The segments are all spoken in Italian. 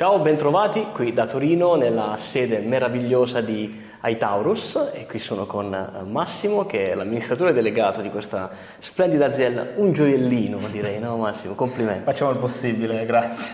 Ciao, bentrovati qui da Torino nella sede meravigliosa di Aitaurus e qui sono con eh, Massimo che è l'amministratore delegato di questa splendida azienda, un gioiellino direi, no Massimo? Complimenti. Facciamo il possibile, grazie.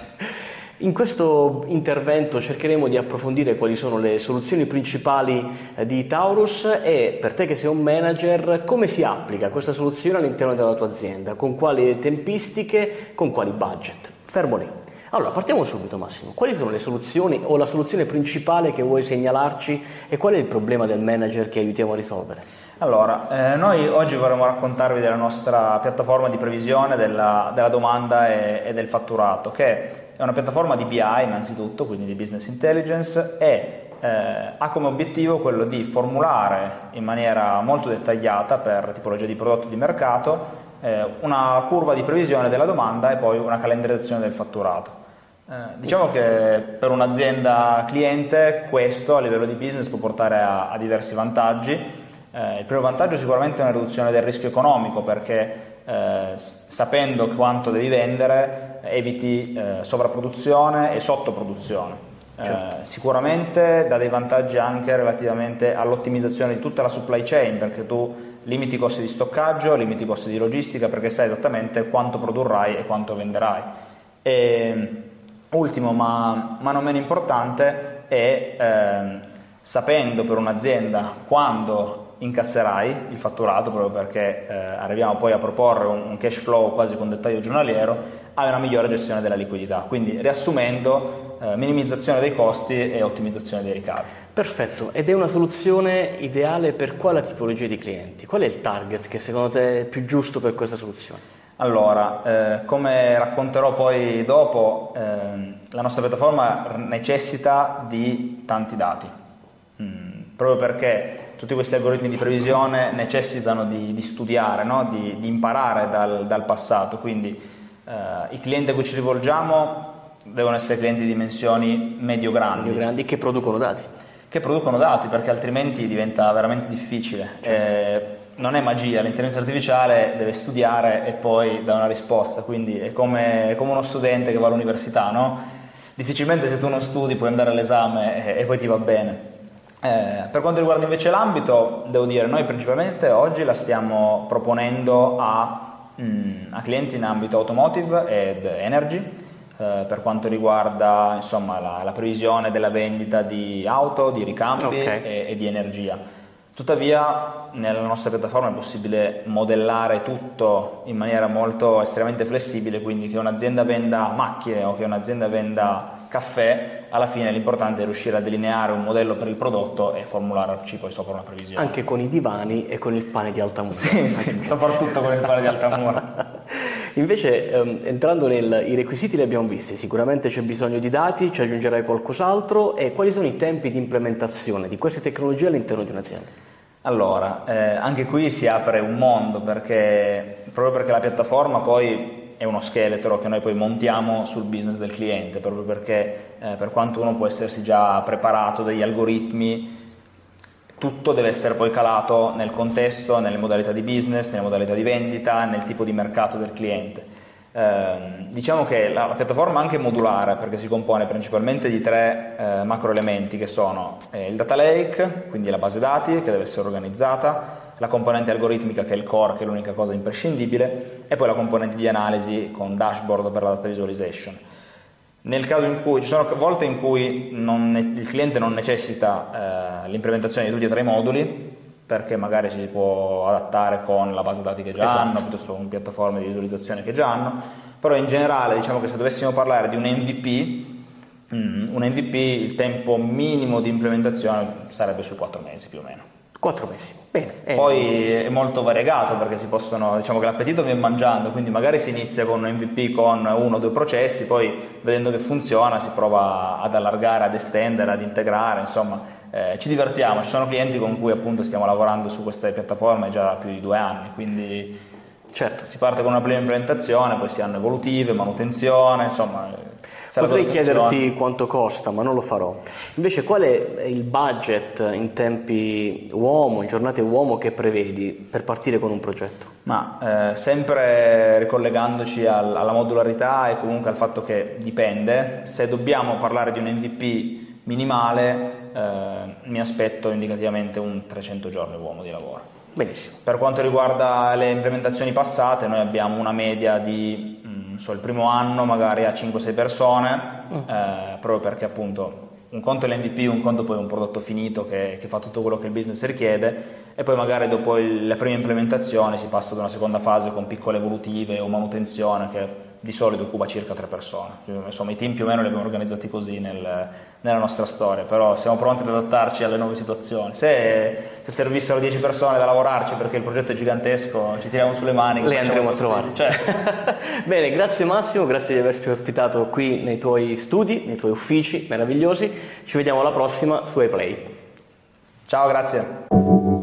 In questo intervento cercheremo di approfondire quali sono le soluzioni principali eh, di Taurus e per te che sei un manager come si applica questa soluzione all'interno della tua azienda, con quali tempistiche, con quali budget. Fermo lì. Allora, partiamo subito Massimo. Quali sono le soluzioni o la soluzione principale che vuoi segnalarci e qual è il problema del manager che aiutiamo a risolvere? Allora, eh, noi oggi vorremmo raccontarvi della nostra piattaforma di previsione della, della domanda e, e, del fatturato, che è una piattaforma di BI innanzitutto, quindi di business intelligence, e eh, ha come obiettivo quello di formulare in maniera molto dettagliata per tipologia di prodotto di mercato eh, una curva di previsione della domanda e poi una calendarizzazione del fatturato. Eh, diciamo che per un'azienda cliente questo a livello di business può portare a, a diversi vantaggi. Eh, il primo vantaggio sicuramente è una riduzione del rischio economico perché eh, sapendo quanto devi vendere eviti eh, sovrapproduzione e sottoproduzione. Eh, certo. sicuramente dà dei vantaggi anche relativamente all'ottimizzazione di tutta la supply chain perché tu limiti i costi di stoccaggio, limiti i costi di logistica perché sai esattamente quanto produrrai e quanto venderai. E, Ultimo, ma, ma non meno importante, è eh, sapendo per un'azienda quando incasserai il fatturato, proprio perché eh, arriviamo poi a proporre un, un, cash flow quasi con dettaglio giornaliero, hai una migliore gestione della liquidità. Quindi, riassumendo, eh, minimizzazione dei costi e ottimizzazione dei ricavi. Perfetto, ed è una soluzione ideale per quale tipologia di clienti? Qual è il target che secondo te è più giusto per questa soluzione? Allora, eh, come racconterò poi dopo, eh, la nostra piattaforma necessita di tanti dati, mm, proprio perché tutti questi algoritmi di previsione necessitano di, di studiare, no? di, di, imparare dal, dal passato, quindi eh, i clienti a cui ci rivolgiamo devono essere clienti di dimensioni medio-grandi. Medio-grandi che producono dati. Che producono dati, perché altrimenti diventa veramente difficile. Certo eh, non è magia, l'intelligenza artificiale deve studiare e poi dà una risposta, quindi è come, è come uno studente che va all'università, no? Difficilmente se tu non studi puoi andare all'esame e, e poi ti va bene. Eh, per quanto riguarda invece l'ambito, devo dire, noi principalmente oggi la stiamo proponendo a, mm, a clienti in ambito automotive ed energy, eh, per quanto riguarda insomma, la, la, previsione della vendita di auto, di ricambi okay. e, e di energia. Tuttavia nella nostra piattaforma è possibile modellare tutto in maniera molto estremamente flessibile, quindi che un'azienda venda macchine o che un'azienda venda caffè, alla fine l'importante è riuscire a delineare un modello per il prodotto e formularci poi sopra una previsione. Anche con i divani e con il pane di Altamura. Sì, sì, soprattutto con il pane di Altamura. Invece, ehm, entrando nei requisiti li abbiamo visti, sicuramente c'è bisogno di dati, ci aggiungerai qualcos'altro e quali sono i tempi di implementazione di queste tecnologie all'interno di un'azienda? Allora, eh, anche qui si apre un mondo perché, proprio perché la piattaforma poi è uno scheletro che noi poi montiamo sul business del cliente, proprio perché eh, per quanto uno può essersi già preparato degli algoritmi, tutto deve essere poi calato nel contesto, nelle modalità di business, nelle modalità di vendita, nel tipo di mercato del cliente. Eh, diciamo che la, la, piattaforma è anche modulare perché si compone principalmente di tre eh, macro elementi che sono eh, il data lake, quindi la base dati che deve essere organizzata, la componente algoritmica che è il core, che è l'unica cosa imprescindibile, e poi la componente di analisi con dashboard per la data visualization. Nel caso in cui ci sono volte in cui ne, il cliente non necessita eh, l'implementazione di tutti e tre i moduli, perché magari ci si può adattare con la base dati che già esatto. hanno, piuttosto con piattaforme di visualizzazione che già hanno, però in generale diciamo che se dovessimo parlare di un MVP, mm, un MVP il tempo minimo di implementazione sarebbe sui 4 mesi più o meno. 4 mesi, bene. Eh. Poi è molto variegato perché si possono, diciamo che l'appetito viene mangiando, quindi magari si inizia con un MVP con uno o due processi, poi vedendo che funziona si prova ad allargare, ad estendere, ad integrare, insomma eh, ci divertiamo, ci sono clienti con cui appunto stiamo lavorando su queste piattaforme già da più di due anni, quindi certo si parte con una prima implementazione, poi si hanno evolutive, manutenzione, insomma Potrei chiederti quanto costa, ma non lo farò. Invece qual è il budget in tempi uomo, in giornate uomo che prevedi per partire con un progetto? Ma eh, sempre ricollegandoci al, alla modularità e comunque al fatto che dipende, se dobbiamo parlare di un MVP minimale eh, mi aspetto indicativamente un 300 giorni uomo di lavoro. Benissimo. Per quanto riguarda le implementazioni passate, noi abbiamo una media di so, il primo anno magari a 5-6 persone, mm. eh, proprio perché appunto un conto è l'MVP, un conto poi è un prodotto finito che, che, fa tutto quello che il business richiede e poi magari dopo il, la prima implementazione si passa ad una seconda fase con piccole evolutive o manutenzione che di solito occupa circa tre persone. Insomma, i team più o meno li abbiamo organizzati così nel, nella nostra storia, però siamo pronti ad adattarci alle nuove situazioni. Se, se servissero 10 persone da lavorarci perché il progetto è gigantesco, ci tiriamo sulle mani. Le andremo a trovare. Cioè. Bene, grazie Massimo, grazie di averci ospitato qui nei tuoi studi, nei tuoi uffici meravigliosi. Ci vediamo alla prossima su iPlay. Ciao, grazie.